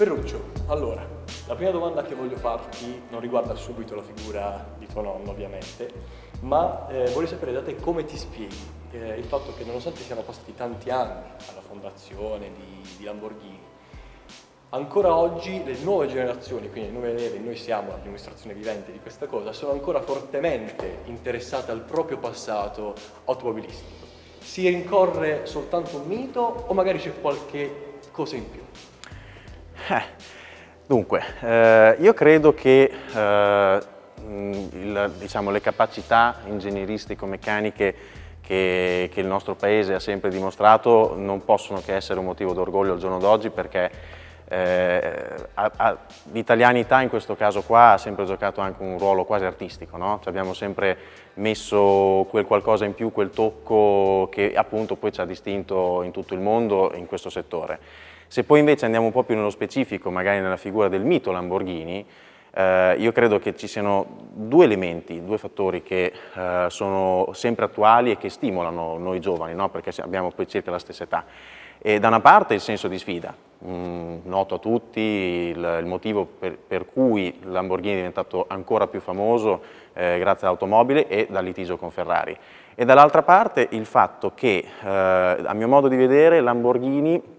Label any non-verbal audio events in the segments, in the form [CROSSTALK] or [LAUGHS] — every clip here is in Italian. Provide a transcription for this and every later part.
Ferruccio, allora, la prima domanda che voglio farti non riguarda subito la figura di tuo nonno, ovviamente, ma eh, vorrei sapere da te come ti spieghi eh, il fatto che nonostante siano passati tanti anni alla fondazione di, di Lamborghini, ancora oggi le nuove generazioni, quindi nuove leve, noi siamo la dimostrazione vivente di questa cosa, sono ancora fortemente interessate al proprio passato automobilistico. Si rincorre soltanto un mito o magari c'è qualche cosa in più? Eh, dunque, eh, io credo che eh, il, diciamo, le capacità ingegneristico-meccaniche che, che, il nostro paese ha sempre dimostrato non possono che essere un motivo d'orgoglio al giorno d'oggi perché eh, l'italianità in questo caso qua ha sempre giocato anche un ruolo quasi artistico, no? cioè abbiamo sempre messo quel qualcosa in più, quel tocco che appunto poi ci ha distinto in tutto il mondo in questo settore. Se poi invece andiamo un po' più nello specifico, magari nella figura del mito Lamborghini, eh, io credo che ci siano due elementi, due fattori che eh, sono sempre attuali e che stimolano noi giovani, no? perché abbiamo poi circa la stessa età. E da una parte il senso di sfida, mm, noto a tutti il, il motivo per, per, cui Lamborghini è diventato ancora più famoso eh, grazie all'automobile e dal litigio con Ferrari. E dall'altra parte il fatto che, eh, a mio modo di vedere, Lamborghini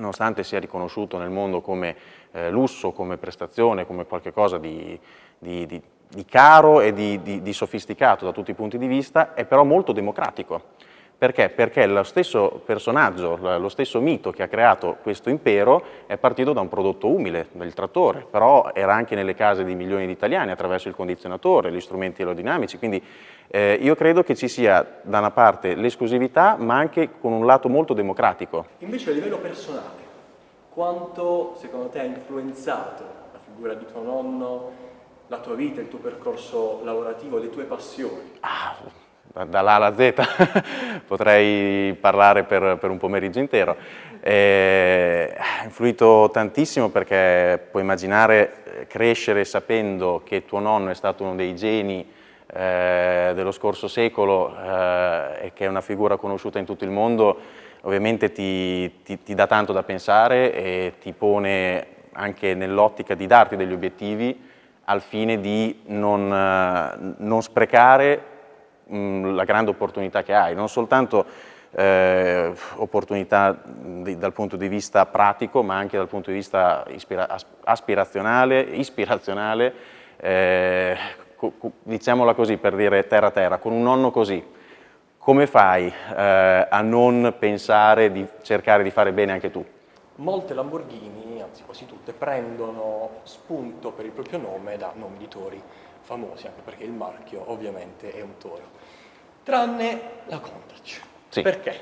nonostante sia riconosciuto nel mondo come eh, lusso, come prestazione, come qualcosa di, di, di, di caro e di, sofisticato da tutti i punti di vista, è però molto democratico. Perché? Perché lo stesso personaggio, lo stesso mito che ha creato questo impero è partito da un prodotto umile, del trattore, però era anche nelle case di milioni di italiani attraverso il condizionatore, gli strumenti aerodinamici, quindi eh, io credo che ci sia da una parte l'esclusività ma anche con un lato molto democratico. Invece a livello personale, quanto secondo te ha influenzato la figura di tuo nonno, la tua vita, il tuo percorso lavorativo, le tue passioni? Ah, dall'A alla Z [LAUGHS] potrei parlare per, per, un pomeriggio intero. Eh, ha influito tantissimo perché puoi immaginare eh, crescere sapendo che tuo nonno è stato uno dei geni eh, dello scorso secolo eh, e che è una figura conosciuta in tutto il mondo, ovviamente ti, ti, ti dà tanto da pensare e ti pone anche nell'ottica di darti degli obiettivi al fine di non, eh, non sprecare mh, la grande opportunità che hai, non soltanto eh, opportunità di, dal punto di vista pratico, ma anche dal punto di vista ispira aspirazionale, ispirazionale, eh, diciamola così per dire terra terra, con un nonno così, come fai eh, a non pensare di cercare di fare bene anche tu? Molte Lamborghini, anzi quasi tutte, prendono spunto per il proprio nome da nomi di tori famosi, anche perché il marchio ovviamente è un toro. Tranne la Countach. Sì. Perché?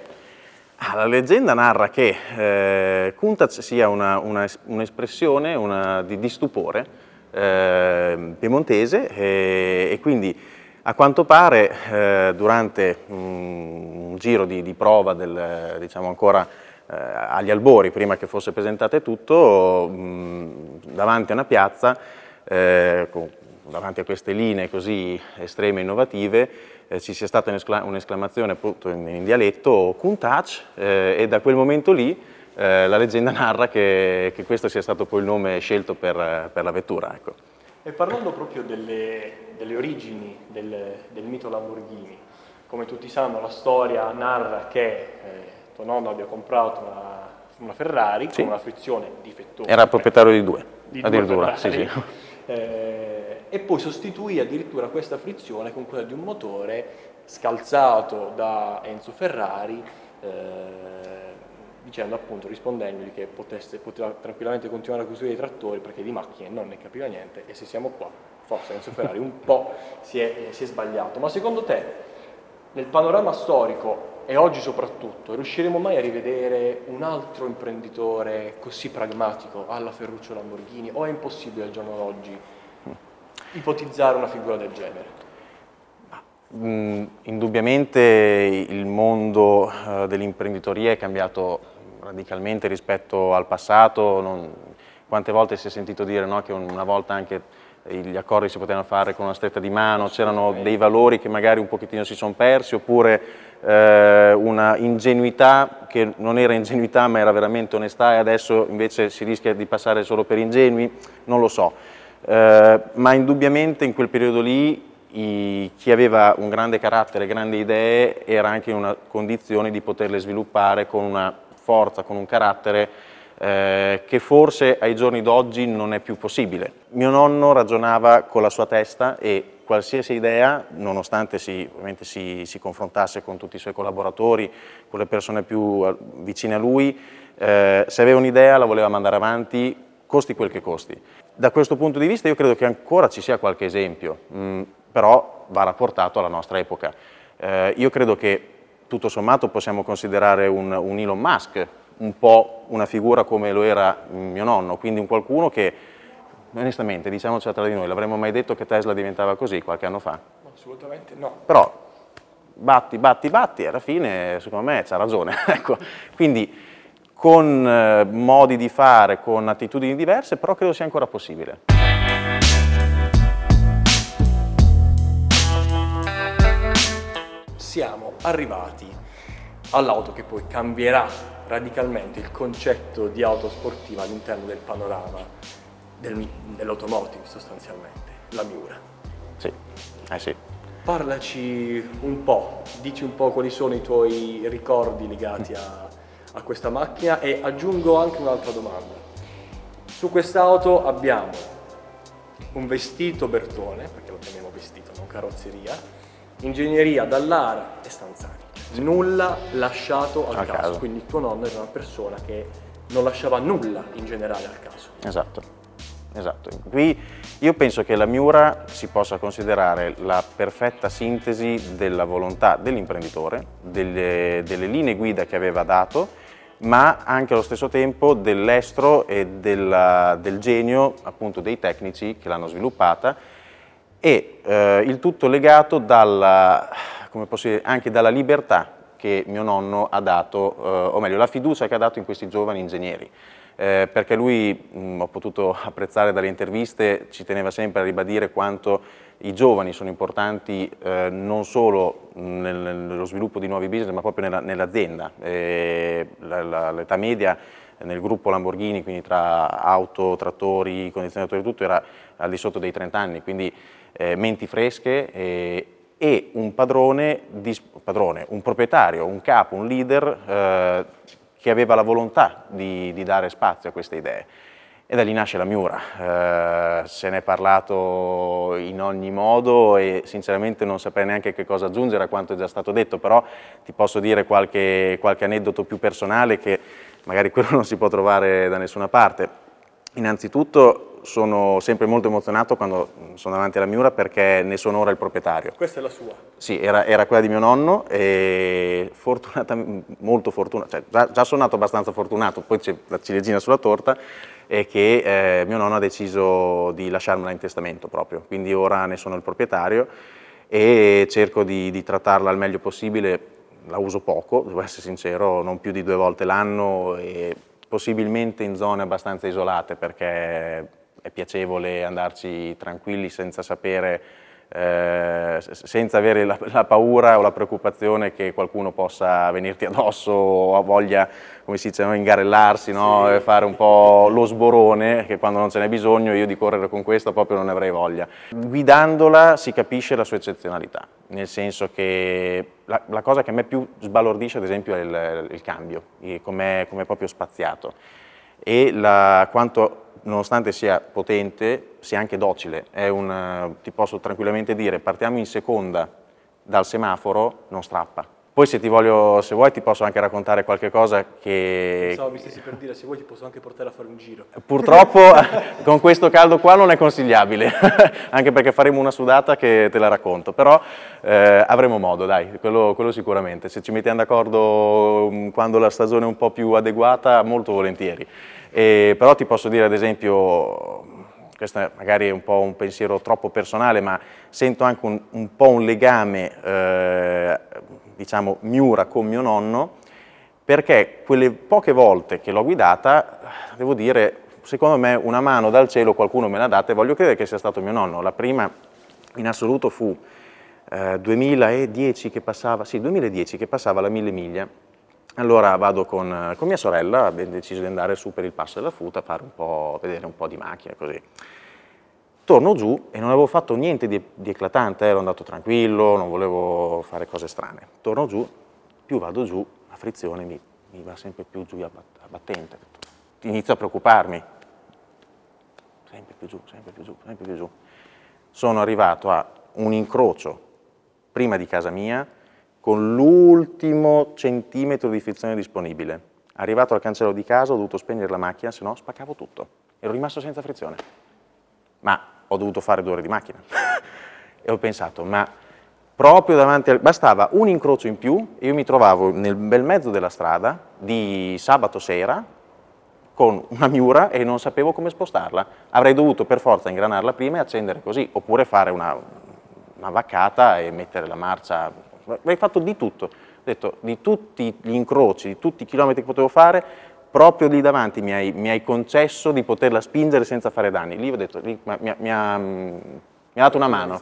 Ah, la leggenda narra che eh, Countach sia un'espressione una, una di, di stupore eh, piemontese e, e, quindi a quanto pare eh, durante un, un, giro di, di prova del, diciamo ancora eh, agli albori prima che fosse presentato tutto mh, davanti a una piazza eh, con, davanti a queste linee così estreme e innovative eh, ci sia stata un'esclamazione appunto in, in dialetto Countach eh, e da quel momento lì eh, la leggenda narra che, che, questo sia stato poi il nome scelto per, per la vettura. Ecco. E parlando proprio delle, delle origini del, del, mito Lamborghini, come tutti sanno la storia narra che eh, tuo nonno abbia comprato una, una Ferrari sì. con una frizione difettosa. Era proprietario di due, di addirittura. Sì, sì. Eh, e poi sostituì addirittura questa frizione con quella di un motore scalzato da Enzo Ferrari eh, dicendo appunto, rispondendogli che potesse, poteva tranquillamente continuare a costruire i trattori perché di macchine non ne capiva niente e se siamo qua, forse Enzo Ferrari un po' si è, si è sbagliato. Ma secondo te, nel panorama storico e oggi soprattutto, riusciremo mai a rivedere un altro imprenditore così pragmatico alla Ferruccio Lamborghini o è impossibile al giorno d'oggi ipotizzare una figura del genere? Mm, indubbiamente il mondo uh, dell'imprenditoria è cambiato radicalmente rispetto al passato, non, quante volte si è sentito dire no, che una volta anche gli accordi si potevano fare con una stretta di mano, c'erano dei valori che magari un pochettino si sono persi, oppure eh, una ingenuità che non era ingenuità ma era veramente onestà e adesso invece si rischia di passare solo per ingenui, non lo so. Eh, ma indubbiamente in quel periodo lì i, chi aveva un grande carattere, grandi idee, era anche in una condizione di poterle sviluppare con una forza, con un carattere eh, che forse ai giorni d'oggi non è più possibile. Mio nonno ragionava con la sua testa e qualsiasi idea, nonostante si, si, si, confrontasse con tutti i suoi collaboratori, con le persone più eh, vicine a lui, eh, se aveva un'idea la voleva mandare avanti, costi quel che costi. Da questo punto di vista io credo che ancora ci sia qualche esempio, mh, mm, però va rapportato alla nostra epoca. Eh, io credo che tutto sommato possiamo considerare un, un Elon Musk un po' una figura come lo era mio nonno, quindi un qualcuno che onestamente, diciamoci tra di noi, l'avremmo mai detto che Tesla diventava così qualche anno fa? Assolutamente no. Però batti, batti, batti, alla fine secondo me c'ha ragione. [LAUGHS] ecco. Quindi con eh, modi di fare, con attitudini diverse, però credo sia ancora possibile. Siamo arrivati all'auto che poi cambierà radicalmente il concetto di auto sportiva all'interno del panorama del, dell'automotive sostanzialmente, la Miura. Sì, eh sì. Parlaci un po', dici un po' quali sono i tuoi ricordi legati a, a questa macchina e aggiungo anche un'altra domanda. Su quest'auto abbiamo un vestito Bertone, perché lo chiamiamo vestito, non carrozzeria, ingegneria Dallara e Stanzani. Nulla lasciato al caso. caso, quindi tuo nonno era una persona che non lasciava nulla in generale al caso. Esatto. Esatto, qui io penso che la Miura si possa considerare la perfetta sintesi della volontà dell'imprenditore, delle, delle, linee guida che aveva dato, ma anche allo stesso tempo dell'estro e della, del genio appunto dei tecnici che l'hanno sviluppata e eh, il tutto legato dalla, dire, anche dalla libertà che mio nonno ha dato, eh, o meglio la fiducia che ha dato in questi giovani ingegneri eh, perché lui, mh, ho potuto [LAUGHS] apprezzare dalle interviste, ci teneva sempre a ribadire quanto i giovani sono importanti eh, non solo nel, nello sviluppo di nuovi business, ma proprio nell'azienda. Nell L'età media nel gruppo Lamborghini, quindi tra auto, trattori, condizionatori e tutto, era al di sotto dei 30 anni, quindi eh, menti fresche e, e un padrone, padrone, un proprietario, un capo, un leader eh, che aveva la volontà di, di dare spazio a queste idee. E da lì nasce la Miura, eh, se ne è parlato in ogni modo e sinceramente non saprei neanche che cosa aggiungere a quanto è già stato detto, però ti posso dire qualche, qualche aneddoto più personale che magari quello non si può trovare da nessuna parte. Innanzitutto sono sempre molto emozionato quando sono davanti alla Miura perché ne sono ora il proprietario. Questa è la sua? Sì, era, era quella di mio nonno e fortunata, molto fortunato, cioè già, già sono nato abbastanza fortunato, poi c'è la ciliegina sulla torta e che eh, mio nonno ha deciso di lasciarmela in testamento proprio, quindi ora ne sono il proprietario e cerco di, di trattarla al meglio possibile, la uso poco, devo essere sincero, non più di due volte l'anno e possibilmente in zone abbastanza isolate perché è piacevole andarci tranquilli senza sapere, eh, senza avere la, la, paura o la preoccupazione che qualcuno possa venirti addosso o voglia, come si dice, no, ingarellarsi no? sì. fare un po' lo sborone, che quando non ce n'è bisogno io di correre con questa proprio non ne avrei voglia. Guidandola si capisce la sua eccezionalità, nel senso che la, la cosa che a me più sbalordisce ad esempio è il, il cambio, come è proprio spaziato e la, quanto nonostante sia potente, sia anche docile. Un, ti posso tranquillamente dire, partiamo in seconda dal semaforo, non strappa. Poi se, voglio, se vuoi ti posso anche raccontare qualche cosa che... Pensavo mi stessi per dire, se vuoi ti posso anche portare a fare un giro. Purtroppo [LAUGHS] con questo caldo qua non è consigliabile, [LAUGHS] anche perché faremo una sudata che te la racconto, però eh, avremo modo, dai, quello, quello, sicuramente. Se ci mettiamo d'accordo mm, quando la stagione è un po' più adeguata, molto volentieri. E, però ti posso dire ad esempio, questo magari è un po' un pensiero troppo personale, ma sento anche un, un po' un legame, eh, diciamo, Miura con mio nonno, perché quelle poche volte che l'ho guidata, devo dire, secondo me una mano dal cielo qualcuno me l'ha data e voglio credere che sia stato mio nonno. La prima in assoluto fu eh, 2010 che passava, sì, 2010 che passava la mille miglia. Allora vado con, con, mia sorella, abbiamo deciso di andare su per il passo della futa, a un vedere un po' di macchine così. Torno giù e non avevo fatto niente di, di eclatante, ero andato tranquillo, non volevo fare cose strane. Torno giù, più vado giù, la frizione mi, mi va sempre più giù a battente. Inizio a preoccuparmi. Sempre più giù, sempre più giù, sempre più giù. Sono arrivato a un incrocio prima di casa mia, con l'ultimo centimetro di frizione disponibile. Arrivato al cancello di casa ho dovuto spegnere la macchina, se no spaccavo tutto. Ero rimasto senza frizione. Ma ho dovuto fare due ore di macchina. [LAUGHS] e ho pensato, ma proprio davanti, al... bastava un incrocio in più e io mi trovavo nel bel mezzo della strada di sabato sera con una miura e non sapevo come spostarla. Avrei dovuto per forza ingranarla prima e accendere così, oppure fare una, una vaccata e mettere la marcia, avrei fatto di tutto, ho detto di tutti gli incroci, di tutti i chilometri che potevo fare, proprio lì davanti mi hai, mi hai concesso di poterla spingere senza fare danni, lì ho detto, lì, mi, mi, mi, ha, mi ha dato una mano.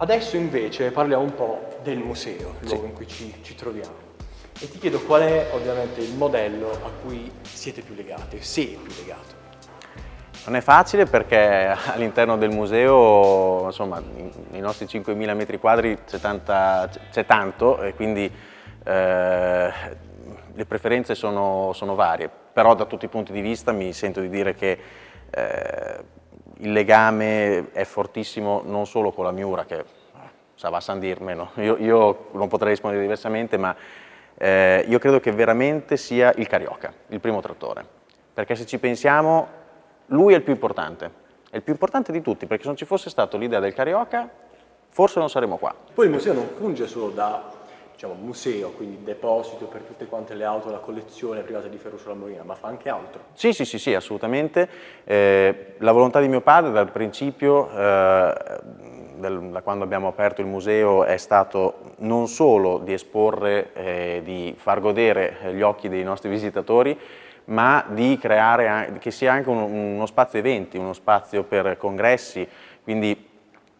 Adesso invece parliamo un po' del museo, il luogo sì. in cui ci, ci troviamo. E ti chiedo qual è ovviamente il modello a cui siete più legati, se più legato. Non è facile perché [LAUGHS] all'interno del museo, insomma, nei nostri 5.000 metri quadri c'è tanto e quindi eh, le preferenze sono, sono, varie, però da tutti i punti di vista mi sento di dire che eh, il legame è fortissimo non solo con la Miura, che sa va a San dirmelo, io, io non potrei rispondere diversamente, ma eh, io credo che veramente sia il Carioca, il primo trattore, perché se ci pensiamo lui è il più importante, è il più importante di tutti, perché se non ci fosse stato l'idea del Carioca forse non saremmo qua. Poi il museo non funge solo da diciamo, museo, quindi deposito per tutte quante le auto, la collezione privata di Ferruccio Lamborghini, ma fa anche altro. Sì, sì, sì, sì assolutamente. Eh, la volontà di mio padre dal principio eh, da quando abbiamo aperto il museo è stato non solo di esporre, eh, di far godere gli occhi dei nostri visitatori, ma di creare che sia anche uno, uno spazio eventi, uno spazio per congressi, quindi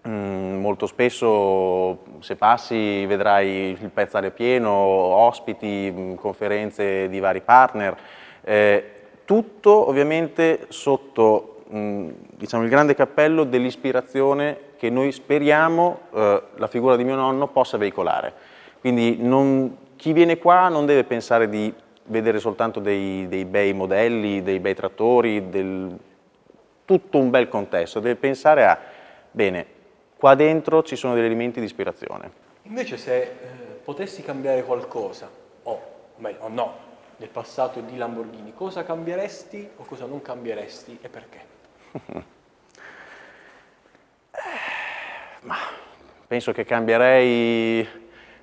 mm, molto spesso se passi vedrai il pezzale pieno, ospiti, mh, conferenze di vari partner, eh, tutto ovviamente sotto diciamo, il grande cappello dell'ispirazione che noi speriamo eh, la figura di mio nonno possa veicolare. Quindi non, chi viene qua non deve pensare di vedere soltanto dei, dei bei modelli, dei bei trattori, del, tutto un bel contesto, deve pensare a, bene, qua dentro ci sono degli elementi di ispirazione. Invece se eh, potessi cambiare qualcosa, o, meglio, o no, nel passato di Lamborghini, cosa cambieresti o cosa non cambieresti e perché? [LAUGHS] Ma penso che cambierei,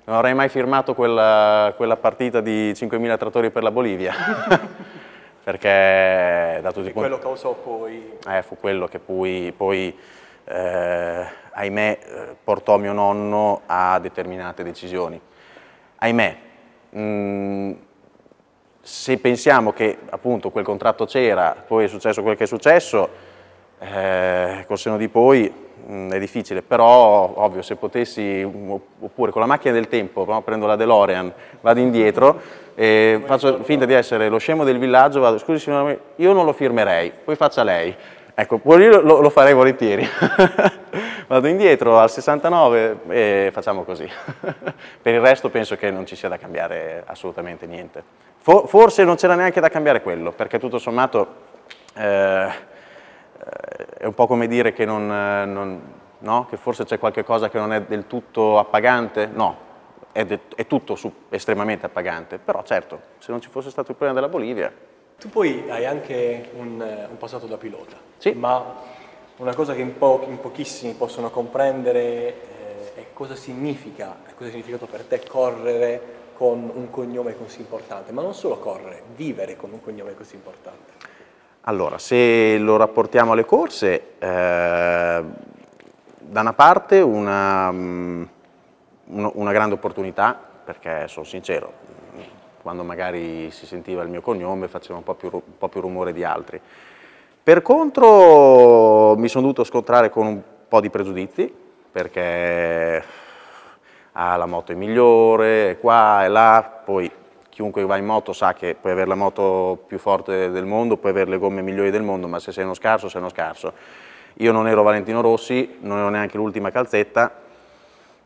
non avrei mai firmato quella, quella partita di 5.000 trattori per la Bolivia, [LAUGHS] perché da tutti i punti... quello causò poi... Eh, fu quello che poi, poi eh, ahimè, portò mio nonno a determinate decisioni. Ahimè, mh, mm, se pensiamo che appunto quel contratto c'era, poi è successo quel che è successo, eh, col seno di poi Mm, è difficile, però ovvio se potessi, oppure con la macchina del tempo, no? prendo la DeLorean, vado indietro e faccio finta di essere lo scemo del villaggio, vado, scusi signora, io non lo firmerei, poi faccia lei. Ecco, io lo, lo farei volentieri. [LAUGHS] vado indietro al 69 e facciamo così. [LAUGHS] per il resto penso che non ci sia da cambiare assolutamente niente. forse non c'era neanche da cambiare quello, perché tutto sommato... Eh, è un po' come dire che, non, eh, non, no? che forse c'è qualche cosa che non è del tutto appagante, no, è, de, è tutto su, estremamente appagante, però certo, se non ci fosse stato il problema della Bolivia... Tu poi hai anche un, eh, un passato da pilota, sì. ma una cosa che in, po in pochissimi possono comprendere eh, è cosa significa, cosa è significato per te correre con un cognome così importante, ma non solo correre, vivere con un cognome così importante. Allora, se lo rapportiamo alle corse, eh, da una parte una, mm, una grande opportunità, perché sono sincero, quando magari si sentiva il mio cognome faceva un po' più, un po più rumore di altri. Per contro mi sono dovuto scontrare con un po' di pregiudizi, perché ah, la moto è migliore, è qua e là, poi chiunque va in moto sa che puoi avere la moto più forte del mondo, puoi avere le gomme migliori del mondo, ma se sei uno scarso, sei uno scarso. Io non ero Valentino Rossi, non ero neanche l'ultima calzetta,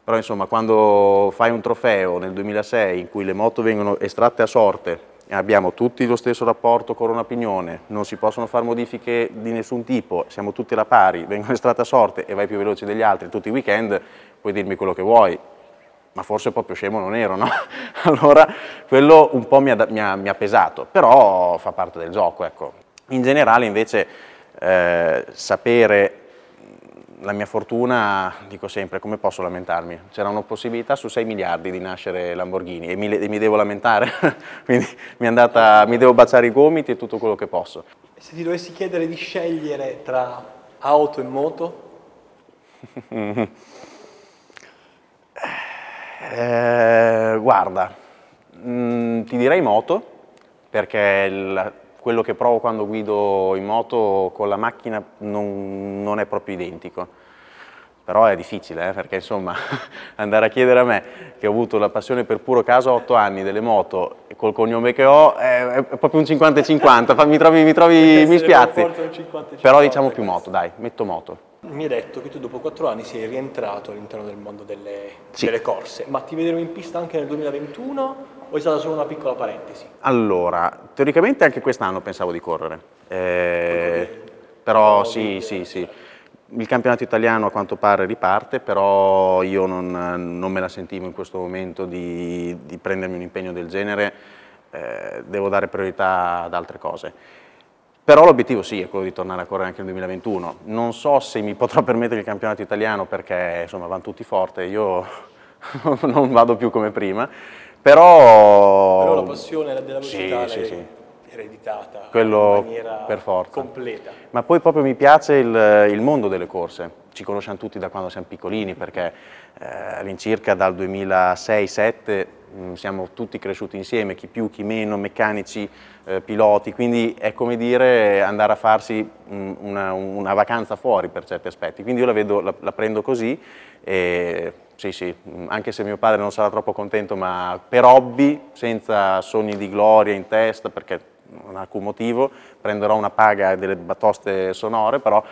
però insomma quando fai un trofeo nel 2006 in cui le moto vengono estratte a sorte abbiamo tutti lo stesso rapporto corona-pignone, non si possono fare modifiche di nessun tipo, siamo tutti alla pari, vengono estratte a sorte e vai più veloce degli altri tutti i weekend, puoi dirmi quello che vuoi, ma forse proprio scemo non ero, no? [LAUGHS] allora quello un po' mi ha, mi, ha, mi ha, pesato, però fa parte del gioco, ecco. In generale invece eh, sapere la mia fortuna, dico sempre, come posso lamentarmi? C'era una possibilità su 6 miliardi di nascere Lamborghini e mi, e mi devo lamentare, [LAUGHS] quindi mi, andata, mi, devo baciare i gomiti e tutto quello che posso. Se ti dovessi chiedere di scegliere tra auto e moto? [LAUGHS] eh, guarda, mh, mm, ti direi moto, perché il, quello che provo quando guido in moto con la macchina non, non è proprio identico. Però è difficile, eh, perché insomma [LAUGHS] andare a chiedere a me, che ho avuto la passione per puro caso a 8 anni delle moto, e col cognome che ho, è, è proprio un 50-50, mi trovi, mi, trovi, mi spiazzi. Però diciamo più moto, dai, metto moto. Mi hai detto che tu dopo 4 anni sei rientrato all'interno del mondo delle, sì. delle corse, ma ti vedremo in pista anche nel 2021 o è stata solo una piccola parentesi? Allora, teoricamente anche quest'anno pensavo di correre, eh, però sì, sì, sì. Il campionato italiano a quanto pare riparte, però io non, non me la sentivo in questo momento di, di prendermi un impegno del genere, eh, devo dare priorità ad altre cose. Però l'obiettivo sì, è quello di tornare a correre anche nel 2021. Non so se mi potrò [LAUGHS] permettere il campionato italiano perché insomma vanno tutti forte, io [LAUGHS] non vado più come prima, però, Però la passione della velocità sì, sì, sì. ereditata Quello in maniera per forza. completa. Ma poi proprio mi piace il, il, mondo delle corse. Ci conosciamo tutti da quando siamo piccolini perché eh, all'incirca dal 2006-2007 mm, siamo tutti cresciuti insieme, chi più, chi meno, meccanici, eh, piloti, quindi è come dire andare a farsi mm, una, una, vacanza fuori per certi aspetti. Quindi io la, vedo, la, la prendo così e sì, sì, anche se mio padre non sarà troppo contento, ma per hobby, senza sogni di gloria in testa, perché non ha alcun motivo, prenderò una paga e delle batoste sonore, però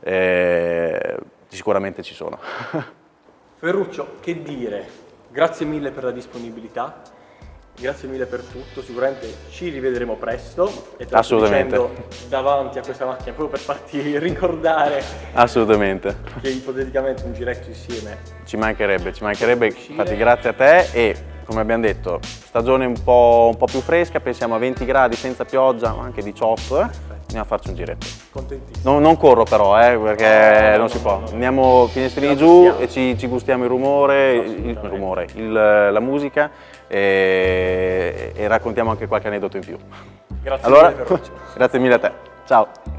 eh, sicuramente ci sono. [LAUGHS] Ferruccio, che dire? Grazie mille per la disponibilità, Grazie mille per tutto, sicuramente ci rivedremo presto e te Assolutamente. davanti a questa macchina proprio per farti [LAUGHS] ricordare Assolutamente. che ipoteticamente un giretto insieme ci mancherebbe, ci mancherebbe, infatti grazie a te e come abbiamo detto stagione un po', un po più fresca, pensiamo a 20 gradi senza pioggia, anche 18 eh? Andiamo a farci un giretto. Contentissimo. Non, non corro però, eh, perché no, non si può. Andiamo finestrini giù e ci, ci, gustiamo il rumore, il, il rumore il, la musica e, e, raccontiamo anche qualche aneddoto in più. Grazie allora, mille. [LAUGHS] grazie mille a te. Ciao.